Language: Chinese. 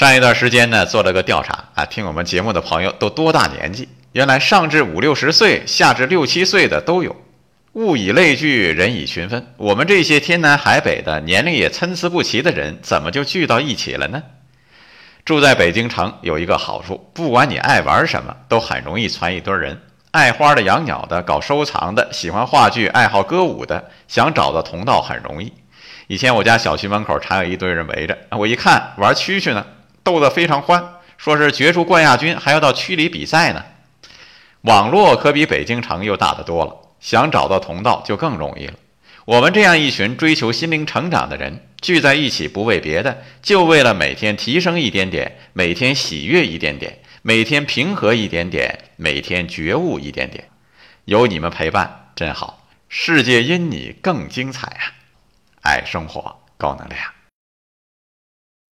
上一段时间呢，做了个调查啊，听我们节目的朋友都多大年纪？原来上至五六十岁，下至六七岁的都有。物以类聚，人以群分。我们这些天南海北的、年龄也参差不齐的人，怎么就聚到一起了呢？住在北京城有一个好处，不管你爱玩什么，都很容易攒一堆人。爱花的、养鸟的、搞收藏的、喜欢话剧、爱好歌舞的，想找到同道很容易。以前我家小区门口常有一堆人围着，我一看玩蛐蛐呢，斗得非常欢，说是角逐冠亚军，还要到区里比赛呢。网络可比北京城又大得多了，想找到同道就更容易了。我们这样一群追求心灵成长的人聚在一起，不为别的，就为了每天提升一点点，每天喜悦一点点，每天平和一点点，每天觉悟一点点。有你们陪伴真好，世界因你更精彩啊！爱生活，高能量。